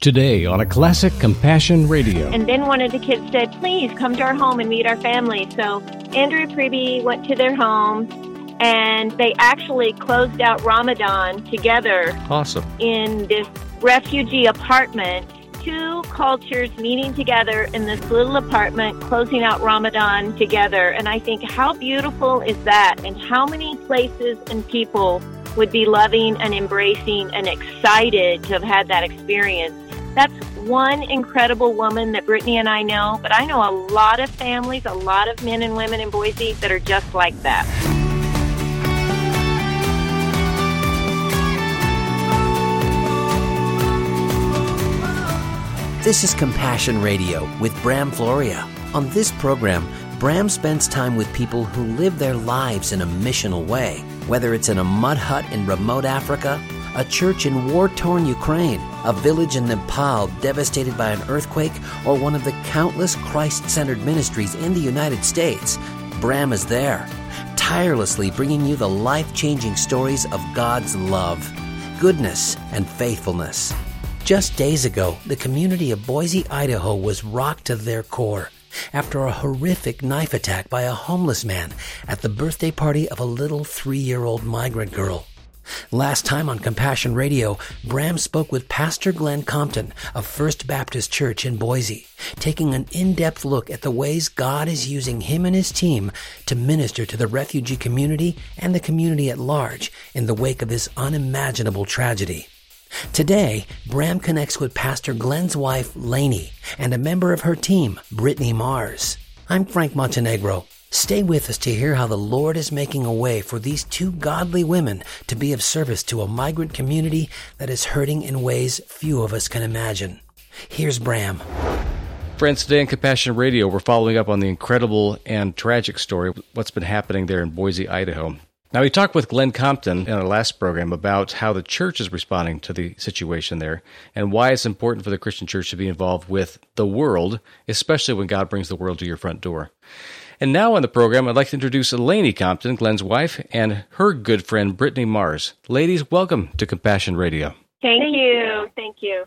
Today on a classic Compassion Radio. And then one of the kids said, please come to our home and meet our family. So Andrew Priebe went to their home and they actually closed out Ramadan together. Awesome. In this refugee apartment. Two cultures meeting together in this little apartment, closing out Ramadan together. And I think, how beautiful is that? And how many places and people would be loving and embracing and excited to have had that experience? That's one incredible woman that Brittany and I know, but I know a lot of families, a lot of men and women in Boise that are just like that. This is Compassion Radio with Bram Floria. On this program, Bram spends time with people who live their lives in a missional way, whether it's in a mud hut in remote Africa a church in war torn Ukraine, a village in Nepal devastated by an earthquake, or one of the countless Christ centered ministries in the United States, Bram is there, tirelessly bringing you the life changing stories of God's love, goodness, and faithfulness. Just days ago, the community of Boise, Idaho was rocked to their core after a horrific knife attack by a homeless man at the birthday party of a little three year old migrant girl. Last time on Compassion Radio, Bram spoke with Pastor Glenn Compton of First Baptist Church in Boise, taking an in-depth look at the ways God is using him and his team to minister to the refugee community and the community at large in the wake of this unimaginable tragedy. Today, Bram connects with Pastor Glenn's wife, Lainey, and a member of her team, Brittany Mars. I'm Frank Montenegro. Stay with us to hear how the Lord is making a way for these two godly women to be of service to a migrant community that is hurting in ways few of us can imagine. Here's Bram. Friends, today on Compassion Radio, we're following up on the incredible and tragic story, of what's been happening there in Boise, Idaho. Now, we talked with Glenn Compton in our last program about how the church is responding to the situation there and why it's important for the Christian church to be involved with the world, especially when God brings the world to your front door. And now on the program, I'd like to introduce Lainey Compton, Glenn's wife, and her good friend, Brittany Mars. Ladies, welcome to Compassion Radio. Thank, Thank you. Thank you.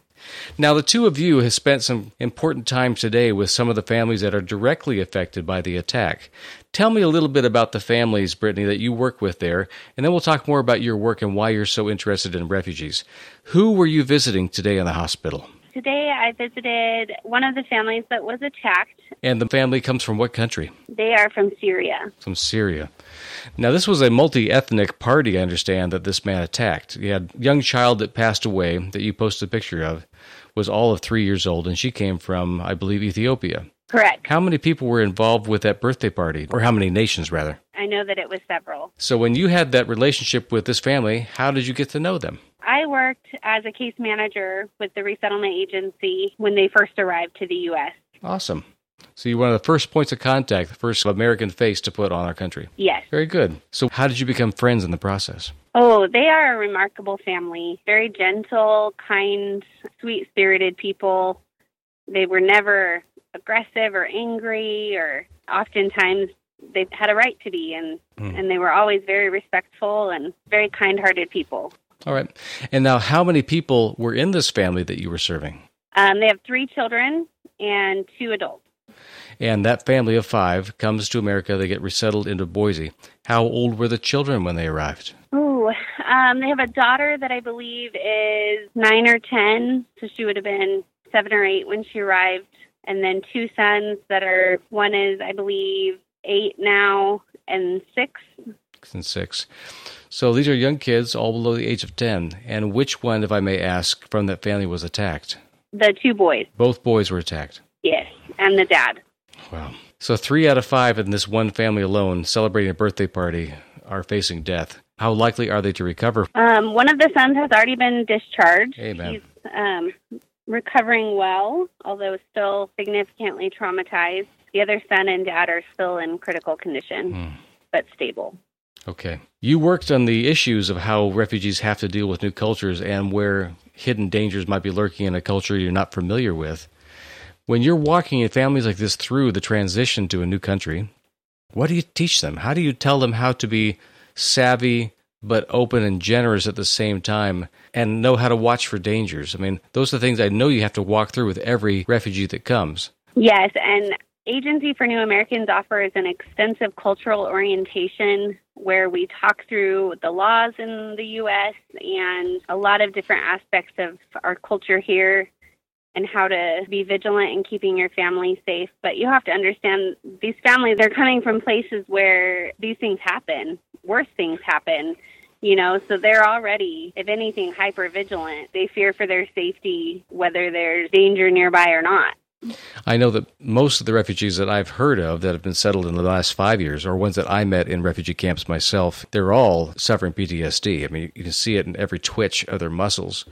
Now, the two of you have spent some important time today with some of the families that are directly affected by the attack. Tell me a little bit about the families, Brittany, that you work with there, and then we'll talk more about your work and why you're so interested in refugees. Who were you visiting today in the hospital? Today I visited one of the families that was attacked. And the family comes from what country? They are from Syria. From Syria. Now, this was a multi ethnic party, I understand, that this man attacked. You had a young child that passed away that you posted a picture of, was all of three years old, and she came from, I believe, Ethiopia. Correct. How many people were involved with that birthday party, or how many nations, rather? I know that it was several. So, when you had that relationship with this family, how did you get to know them? I worked as a case manager with the resettlement agency when they first arrived to the U.S. Awesome. So you're one of the first points of contact, the first American face to put on our country. Yes. Very good. So how did you become friends in the process? Oh, they are a remarkable family. Very gentle, kind, sweet spirited people. They were never aggressive or angry or oftentimes they had a right to be and mm. and they were always very respectful and very kind-hearted people. All right. And now, how many people were in this family that you were serving? Um, they have three children and two adults. And that family of five comes to America. They get resettled into Boise. How old were the children when they arrived? Oh, um, they have a daughter that I believe is nine or ten, so she would have been seven or eight when she arrived. And then two sons that are one is, I believe, eight now and six. Six and six. So these are young kids, all below the age of 10. And which one, if I may ask, from that family was attacked? The two boys. Both boys were attacked? Yes, and the dad. Wow. So three out of five in this one family alone celebrating a birthday party are facing death. How likely are they to recover? Um, one of the sons has already been discharged. Amen. He's um, recovering well, although still significantly traumatized. The other son and dad are still in critical condition, hmm. but stable. Okay. You worked on the issues of how refugees have to deal with new cultures and where hidden dangers might be lurking in a culture you're not familiar with. When you're walking in families like this through the transition to a new country, what do you teach them? How do you tell them how to be savvy but open and generous at the same time and know how to watch for dangers. I mean, those are the things I know you have to walk through with every refugee that comes. Yes, and Agency for New Americans offers an extensive cultural orientation where we talk through the laws in the U.S. and a lot of different aspects of our culture here and how to be vigilant in keeping your family safe. But you have to understand these families, they're coming from places where these things happen, worse things happen. You know, so they're already, if anything, hyper vigilant. They fear for their safety, whether there's danger nearby or not. I know that most of the refugees that I've heard of that have been settled in the last five years, or ones that I met in refugee camps myself, they're all suffering PTSD. I mean, you can see it in every twitch of their muscles.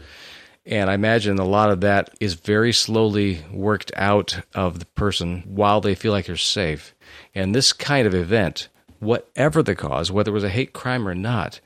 And I imagine a lot of that is very slowly worked out of the person while they feel like they're safe. And this kind of event, whatever the cause, whether it was a hate crime or not,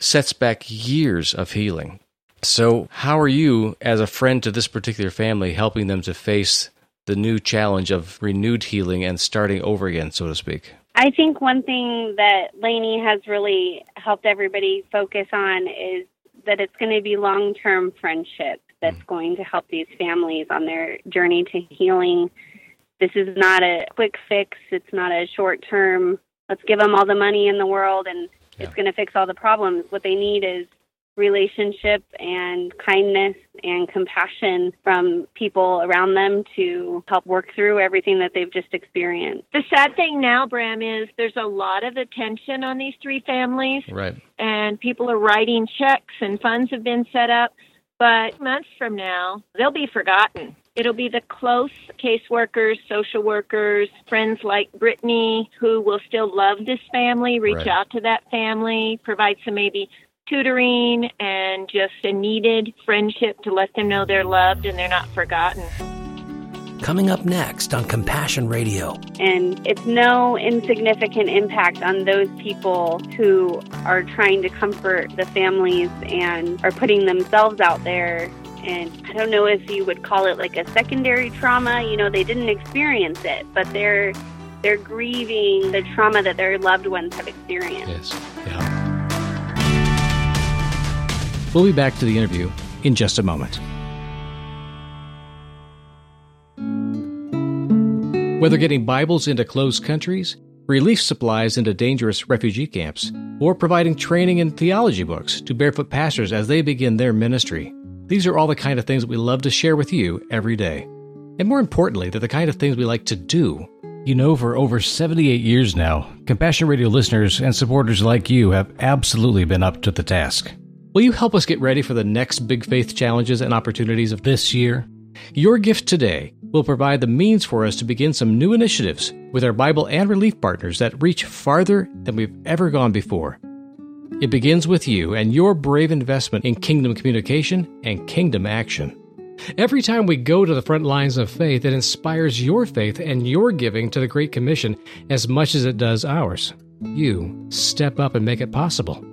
sets back years of healing. So, how are you, as a friend to this particular family, helping them to face the new challenge of renewed healing and starting over again, so to speak? I think one thing that Lainey has really helped everybody focus on is that it's going to be long term friendship that's mm. going to help these families on their journey to healing. This is not a quick fix, it's not a short term, let's give them all the money in the world and yeah. it's going to fix all the problems. What they need is relationship and kindness and compassion from people around them to help work through everything that they've just experienced. The sad thing now, Bram, is there's a lot of attention on these three families. Right. And people are writing checks and funds have been set up. But months from now, they'll be forgotten. It'll be the close caseworkers, social workers, friends like Brittany who will still love this family, reach right. out to that family, provide some maybe tutoring and just a needed friendship to let them know they're loved and they're not forgotten. Coming up next on Compassion Radio. And it's no insignificant impact on those people who are trying to comfort the families and are putting themselves out there. And I don't know if you would call it like a secondary trauma. You know, they didn't experience it, but they're they're grieving the trauma that their loved ones have experienced. Yes. Yeah. We'll be back to the interview in just a moment. Whether getting Bibles into closed countries, relief supplies into dangerous refugee camps, or providing training in theology books to barefoot pastors as they begin their ministry, these are all the kind of things that we love to share with you every day. And more importantly, they're the kind of things we like to do. You know, for over 78 years now, Compassion Radio listeners and supporters like you have absolutely been up to the task. Will you help us get ready for the next big faith challenges and opportunities of this year? Your gift today will provide the means for us to begin some new initiatives with our Bible and relief partners that reach farther than we've ever gone before. It begins with you and your brave investment in kingdom communication and kingdom action. Every time we go to the front lines of faith, it inspires your faith and your giving to the Great Commission as much as it does ours. You step up and make it possible.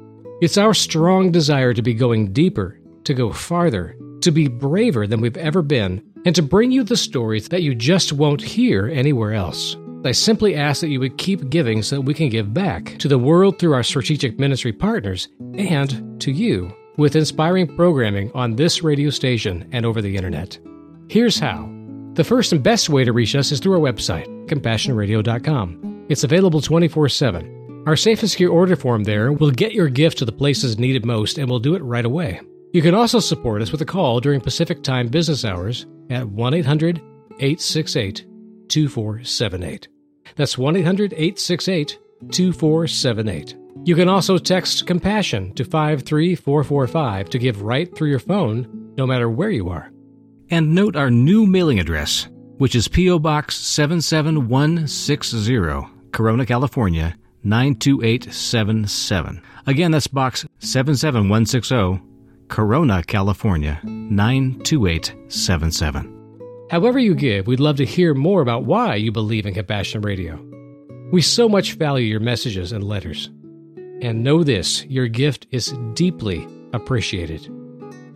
It's our strong desire to be going deeper, to go farther, to be braver than we've ever been, and to bring you the stories that you just won't hear anywhere else. I simply ask that you would keep giving so that we can give back to the world through our strategic ministry partners and to you with inspiring programming on this radio station and over the internet. Here's how. The first and best way to reach us is through our website, compassionradio.com. It's available 24 7. Our Safe and Secure order form there will get your gift to the places needed most and we'll do it right away. You can also support us with a call during Pacific Time business hours at 1 800 868 2478. That's 1 800 868 2478. You can also text Compassion to 53445 to give right through your phone, no matter where you are. And note our new mailing address, which is P.O. Box 77160, Corona, California 92877. Again, that's box 77160, Corona, California 92877. However, you give, we'd love to hear more about why you believe in Compassion Radio. We so much value your messages and letters. And know this your gift is deeply appreciated.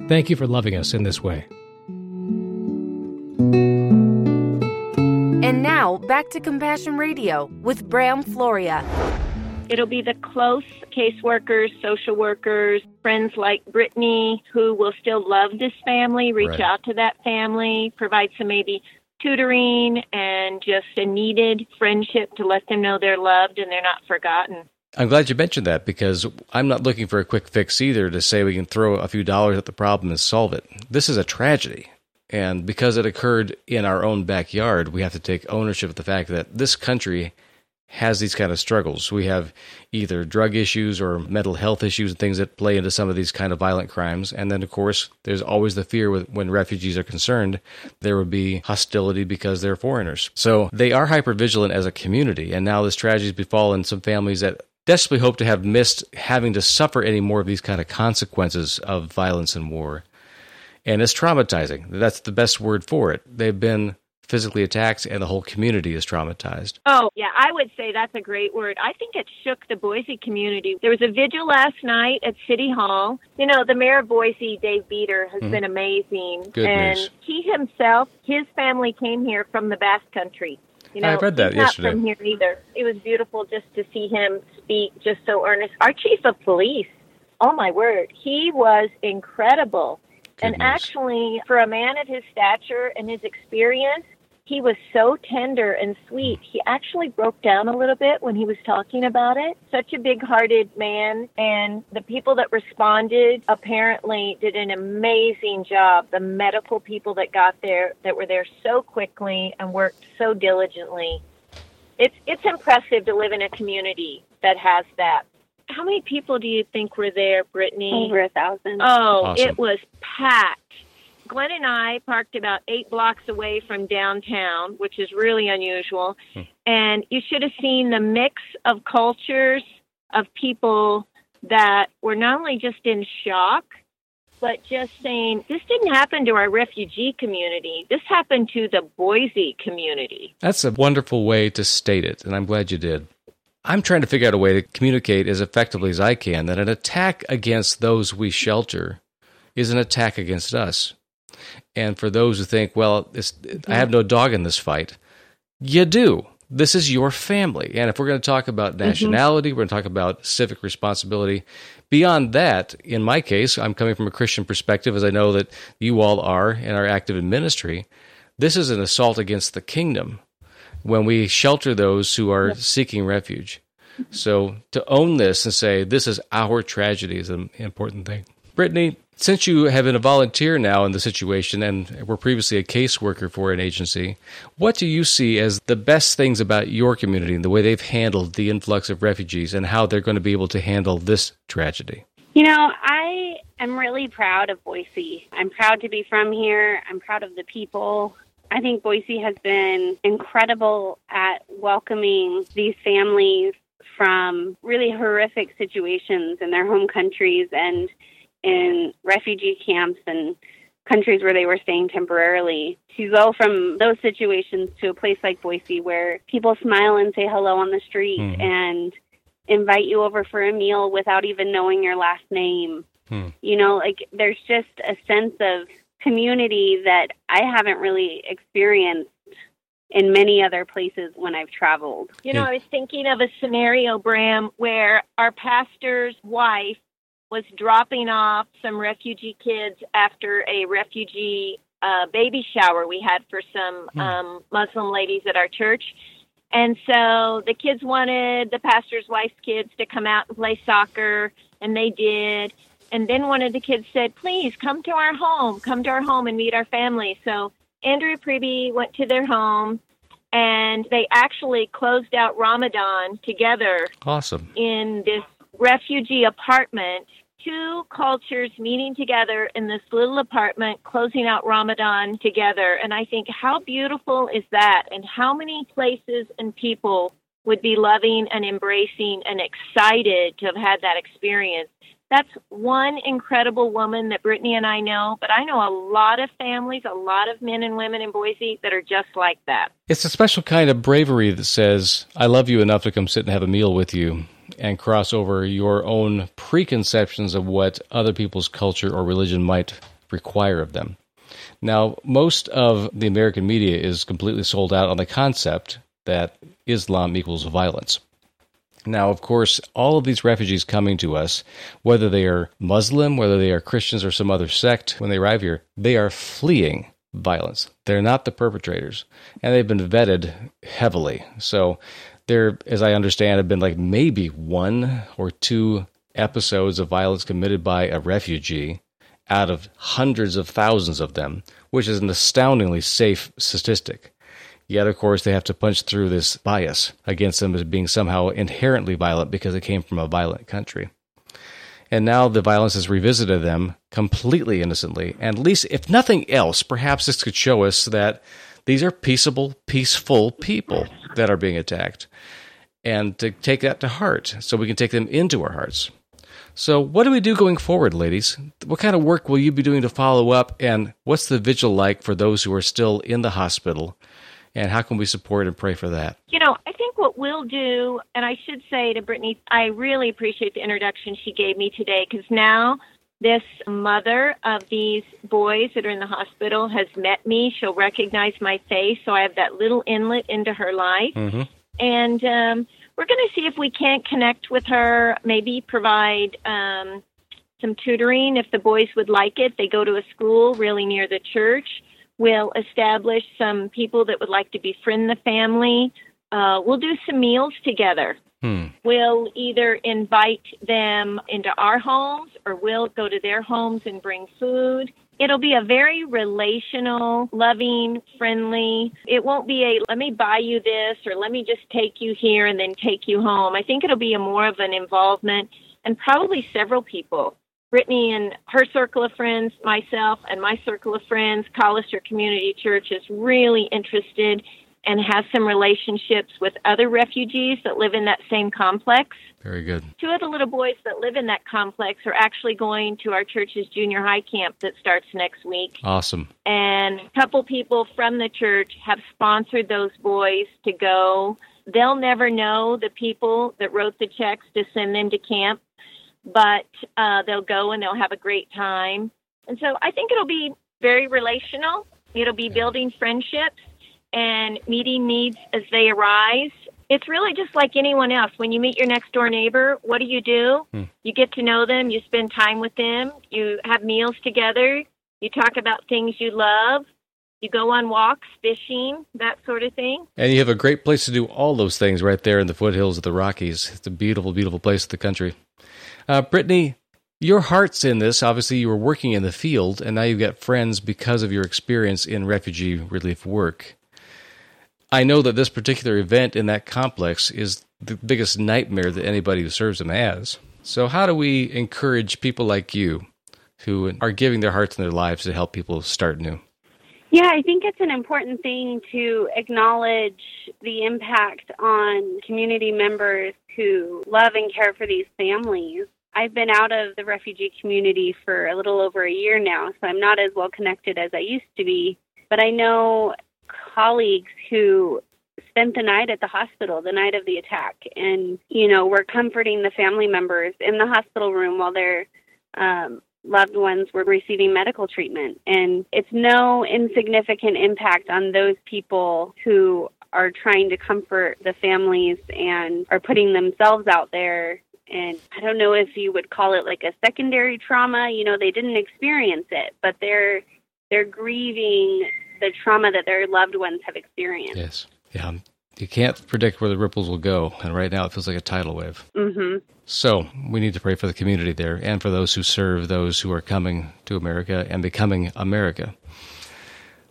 Thank you for loving us in this way. And now, back to Compassion Radio with Bram Floria. It'll be the close caseworkers, social workers, friends like Brittany who will still love this family, reach Right. out to that family, provide some maybe tutoring and just a needed friendship to let them know they're loved and they're not forgotten. I'm glad you mentioned that because I'm not looking for a quick fix either to say we can throw a few dollars at the problem and solve it. This is a tragedy. And because it occurred in our own backyard, we have to take ownership of the fact that this country has these kind of struggles. We have either drug issues or mental health issues and things that play into some of these kind of violent crimes. And then, of course, there's always the fear with, when refugees are concerned, there would be hostility because they're foreigners. So they are hypervigilant as a community. And now this tragedy has befallen some families that desperately hope to have missed having to suffer any more of these kind of consequences of violence and war. And it's traumatizing. That's the best word for it. They've been physically attacked and the whole community is traumatized. Oh, yeah, I would say that's a great word. I think it shook the Boise community. There was a vigil last night at City Hall. You know, the mayor of Boise, Dave Bieter, has mm-hmm. been amazing. Good and news. he himself, his family came here from the Basque Country. You know, I read that he's not from here either. It was beautiful just to see him speak just so earnest. Our chief of police, oh my word, he was incredible. Good and news. actually, for a man of his stature and his experience, he was so tender and sweet. He actually broke down a little bit when he was talking about it. Such a big hearted man. And the people that responded apparently did an amazing job. The medical people that got there, that were there so quickly and worked so diligently. It's, it's impressive to live in a community that has that. How many people do you think were there, Brittany? Over a thousand. Oh, Awesome. it was packed. Glenn and I parked about eight blocks away from downtown, which is really unusual. Hmm. And you should have seen the mix of cultures of people that were not only just in shock, but just saying, this didn't happen to our refugee community. This happened to the Boise community. That's a wonderful way to state it, and I'm glad you did. I'm trying to figure out a way to communicate as effectively as I can that an attack against those we shelter is an attack against us. And for those who think, well, it's, I have no dog in this fight, you do. This is your family. And if we're going to talk about mm-hmm. nationality, we're going to talk about civic responsibility. Beyond that, in my case, I'm coming from a Christian perspective, as I know that you all are and are active in ministry. This is an assault against the kingdom when we shelter those who are seeking refuge. So to own this and say this is our tragedy is an important thing. Brittany, since you have been a volunteer now in the situation and were previously a caseworker for an agency, what do you see as the best things about your community and the way they've handled the influx of refugees and how they're going to be able to handle this tragedy? You know, I am really proud of Boise. I'm proud to be from here. I'm proud of the people. I think Boise has been incredible at welcoming these families from really horrific situations in their home countries and in refugee camps and countries where they were staying temporarily to go from those situations to a place like Boise where people smile and say hello on the street Mhm. and invite you over for a meal without even knowing your last name. Hmm. You know, like there's just a sense of community that I haven't really experienced in many other places when I've traveled. You know, I was thinking of a scenario, Bram, where our pastor's wife was dropping off some refugee kids after a refugee uh, baby shower we had for some Hmm. um, Muslim ladies at our church. And so the kids wanted the pastor's wife's kids to come out and play soccer, and they did. And then one of the kids said, Please come to our home, come to our home and meet our family. So Andrew Preby went to their home, and they actually closed out Ramadan together Awesome. in this refugee apartment. Two cultures meeting together in this little apartment, closing out Ramadan together. And I think, how beautiful is that? And how many places and people would be loving and embracing and excited to have had that experience? That's one incredible woman that Brittany and I know, but I know a lot of families, a lot of men and women in Boise that are just like that. It's a special kind of bravery that says, I love you enough to come sit and have a meal with you and cross over your own preconceptions of what other people's culture or religion might require of them. Now, most of the American media is completely sold out on the concept that Islam equals violence. Now, of course, all of these refugees coming to us, whether they are Muslim, whether they are Christians or some other sect, when they arrive here, they are fleeing violence. They're not the perpetrators, and they've been vetted heavily. So, there, as I understand, have been like maybe one or two episodes of violence committed by a refugee out of hundreds of thousands of them, which is an astoundingly safe statistic. Yet, of course, they have to punch through this bias against them as being somehow inherently violent because it came from a violent country. And now the violence has revisited them completely innocently. And at least, if nothing else, perhaps this could show us that these are peaceable, peaceful people that are being attacked. And to take that to heart so we can take them into our hearts. So, what do we do going forward, ladies? What kind of work will you be doing to follow up? And what's the vigil like for those who are still in the hospital? And how can we support and pray for that? You know, I think what we'll do, and I should say to Brittany, I really appreciate the introduction she gave me today because now this mother of these boys that are in the hospital has met me. She'll recognize my face, so I have that little inlet into her life. Mm-hmm. And um, we're going to see if we can't connect with her, maybe provide um, some tutoring if the boys would like it. They go to a school really near the church. We'll establish some people that would like to befriend the family. Uh, we'll do some meals together. Hmm. We'll either invite them into our homes or we'll go to their homes and bring food. It'll be a very relational, loving, friendly. It won't be a let me buy you this or let me just take you here and then take you home. I think it'll be a more of an involvement and probably several people. Brittany and her circle of friends, myself and my circle of friends, Collister Community Church is really interested and has some relationships with other refugees that live in that same complex. Very good. Two of the little boys that live in that complex are actually going to our church's junior high camp that starts next week. Awesome. And a couple people from the church have sponsored those boys to go. They'll never know the people that wrote the checks to send them to camp, but uh, they'll go and they'll have a great time. And so I think it'll be very relational. It'll be building friendships and meeting needs as they arise. It's really just like anyone else. When you meet your next door neighbor, what do you do? Hmm. You get to know them, you spend time with them, you have meals together, you talk about things you love, you go on walks, fishing, that sort of thing. And you have a great place to do all those things right there in the foothills of the Rockies. It's a beautiful, beautiful place in the country. Uh, Brittany, your heart's in this. Obviously, you were working in the field, and now you've got friends because of your experience in refugee relief work. I know that this particular event in that complex is the biggest nightmare that anybody who serves them has. So, how do we encourage people like you who are giving their hearts and their lives to help people start new? Yeah, I think it's an important thing to acknowledge the impact on community members who love and care for these families. I've been out of the refugee community for a little over a year now, so I'm not as well connected as I used to be. But I know colleagues who spent the night at the hospital the night of the attack. And you know were comforting the family members in the hospital room while their um, loved ones were receiving medical treatment. And it's no insignificant impact on those people who are trying to comfort the families and are putting themselves out there. And I don't know if you would call it like a secondary trauma. You know they didn't experience it but they're they're grieving the trauma that their loved ones have experienced. Yes. Yeah. You can't predict where the ripples will go, and right now it feels like a tidal wave. Mm-hmm. So we need to pray for the community there, and for those who serve those who are coming to America and becoming America.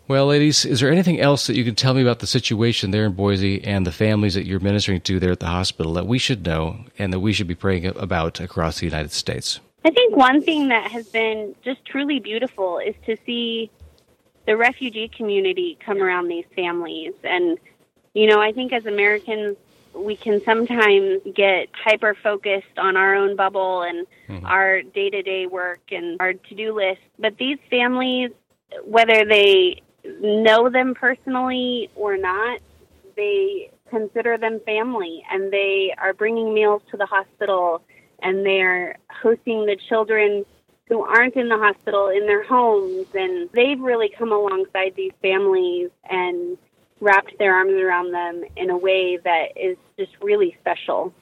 Well, ladies, is there anything else that you can tell me about the situation there in Boise and the families that you're ministering to there at the hospital that we should know and that we should be praying about across the United States? I think one thing that has been just truly beautiful is to see the refugee community come around these families. And, you know, I think as Americans, we can sometimes get hyper focused on our own bubble and mm-hmm. our day to day work and our to do list. But these families, whether they know them personally or not, they consider them family and they are bringing meals to the hospital and they're hosting the children who aren't in the hospital in their homes. And they've really come alongside these families and wrapped their arms around them in a way that is just really special.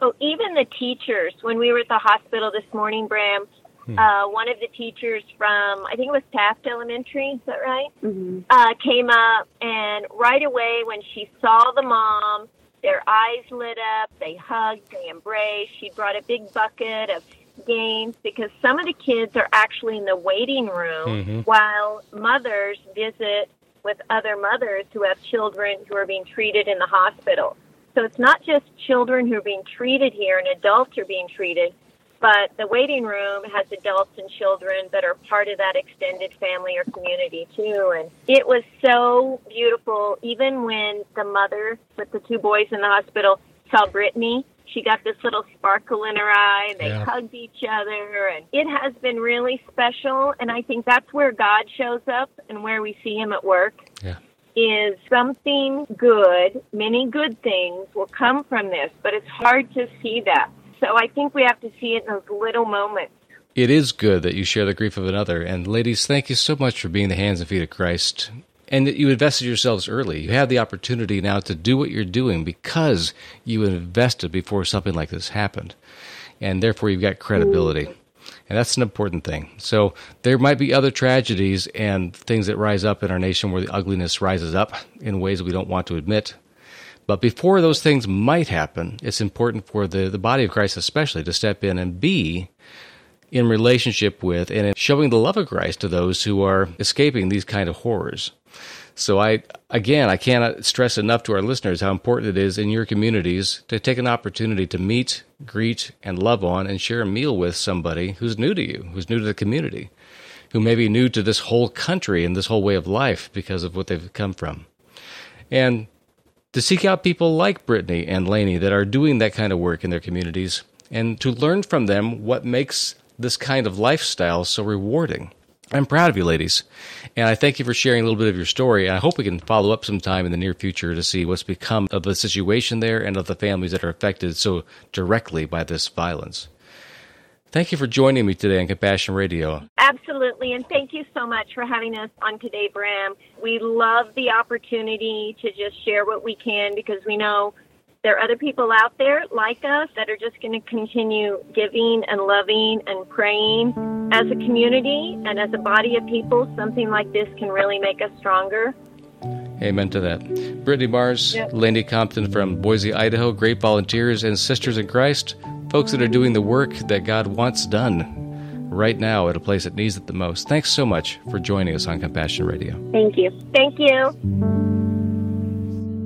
Oh, even the teachers. When we were at the hospital this morning, Bram, hmm. uh, one of the teachers from I think it was Taft Elementary, is that right? Mm-hmm. Uh, came up and right away when she saw the mom, their eyes lit up. They hugged, they embraced. She brought a big bucket of games because some of the kids are actually in the waiting room mm-hmm. while mothers visit with other mothers who have children who are being treated in the hospital. So it's not just children who are being treated here and adults are being treated, but the waiting room has adults and children that are part of that extended family or community too. And it was so beautiful, even when the mother with the two boys in the hospital saw Brittany. She got this little sparkle in her eye. They yeah. hugged each other, and it has been really special. And I think that's where God shows up and where we see Him at work. Yeah is something good, many good things will come from this, but it's hard to see that. So I think we have to see it in those little moments. It is good that you share the grief of another. And ladies, thank you so much for being the hands and feet of Christ and that you invested yourselves early. You have the opportunity now to do what you're doing because you invested before something like this happened. And therefore, you've got credibility. And that's an important thing. So there might be other tragedies and things that rise up in our nation where the ugliness rises up in ways we don't want to admit. But before those things might happen, it's important for the, the body of Christ, especially, to step in and be in relationship with and showing the love of Christ to those who are escaping these kind of horrors. So I again I cannot stress enough to our listeners how important it is in your communities to take an opportunity to meet, greet, and love on and share a meal with somebody who's new to you, who's new to the community, who may be new to this whole country and this whole way of life because of what they've come from. And to seek out people like Brittany and Laney that are doing that kind of work in their communities and to learn from them what makes this kind of lifestyle so rewarding. I'm proud of you, ladies. And I thank you for sharing a little bit of your story. I hope we can follow up sometime in the near future to see what's become of the situation there and of the families that are affected so directly by this violence. Thank you for joining me today on Compassion Radio. Absolutely, and thank you so much for having us on today, Bram. We love the opportunity to just share what we can because we know there are other people out there like us that are just going to continue giving and loving and praying. As a community and as a body of people, something like this can really make us stronger. Amen to that. Brittany Mars, yep. Laney Compton from Boise, Idaho, great volunteers and sisters in Christ folks that are doing the work that God wants done right now at a place that needs it the most. Thanks so much for joining us on Compassion Radio. Thank you. Thank you.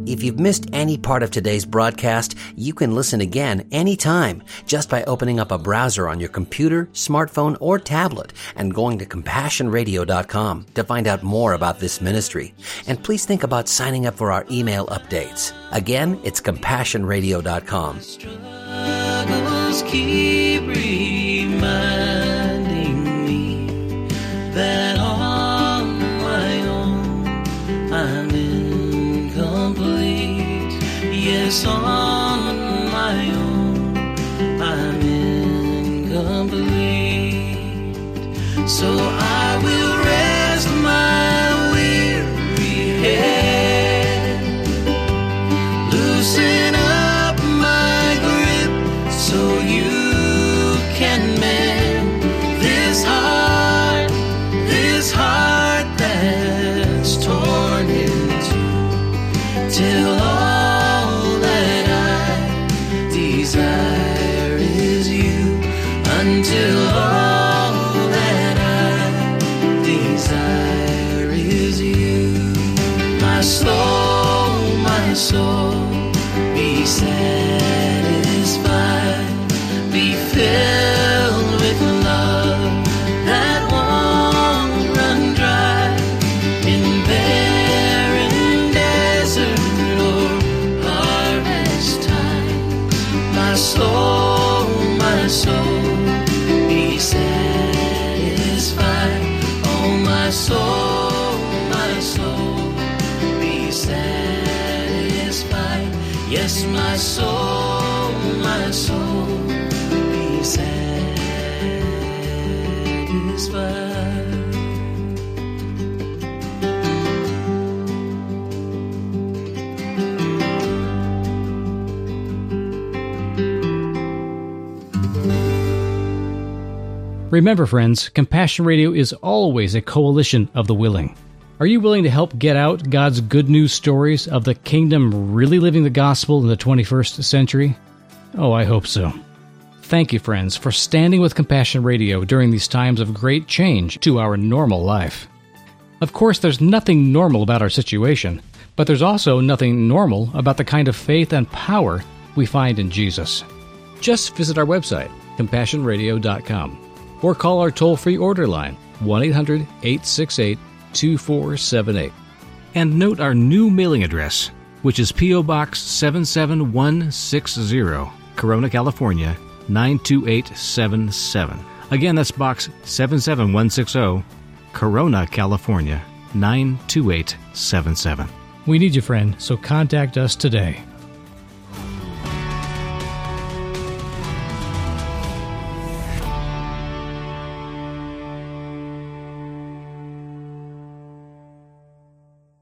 If you've missed any part of today's broadcast, you can listen again anytime just by opening up a browser on your computer, smartphone, or tablet and going to CompassionRadio.com to find out more about this ministry. And please think about signing up for our email updates. Again, it's CompassionRadio.com Yes, on my own I'm incomplete. So Remember, friends, Compassion Radio is always a coalition of the willing. Are you willing to help get out God's good news stories of the kingdom really living the gospel in the 21st century? Oh, I hope so. Thank you, friends, for standing with Compassion Radio during these times of great change to our normal life. Of course, there's nothing normal about our situation, but there's also nothing normal about the kind of faith and power we find in Jesus. Just visit our website, compassionradio.com, or call our toll free order line, 1 800 868 2478. And note our new mailing address, which is P.O. Box 77160, Corona, California 92877. Again, that's Box 77160, Corona, California 92877. We need you, friend, so contact us today.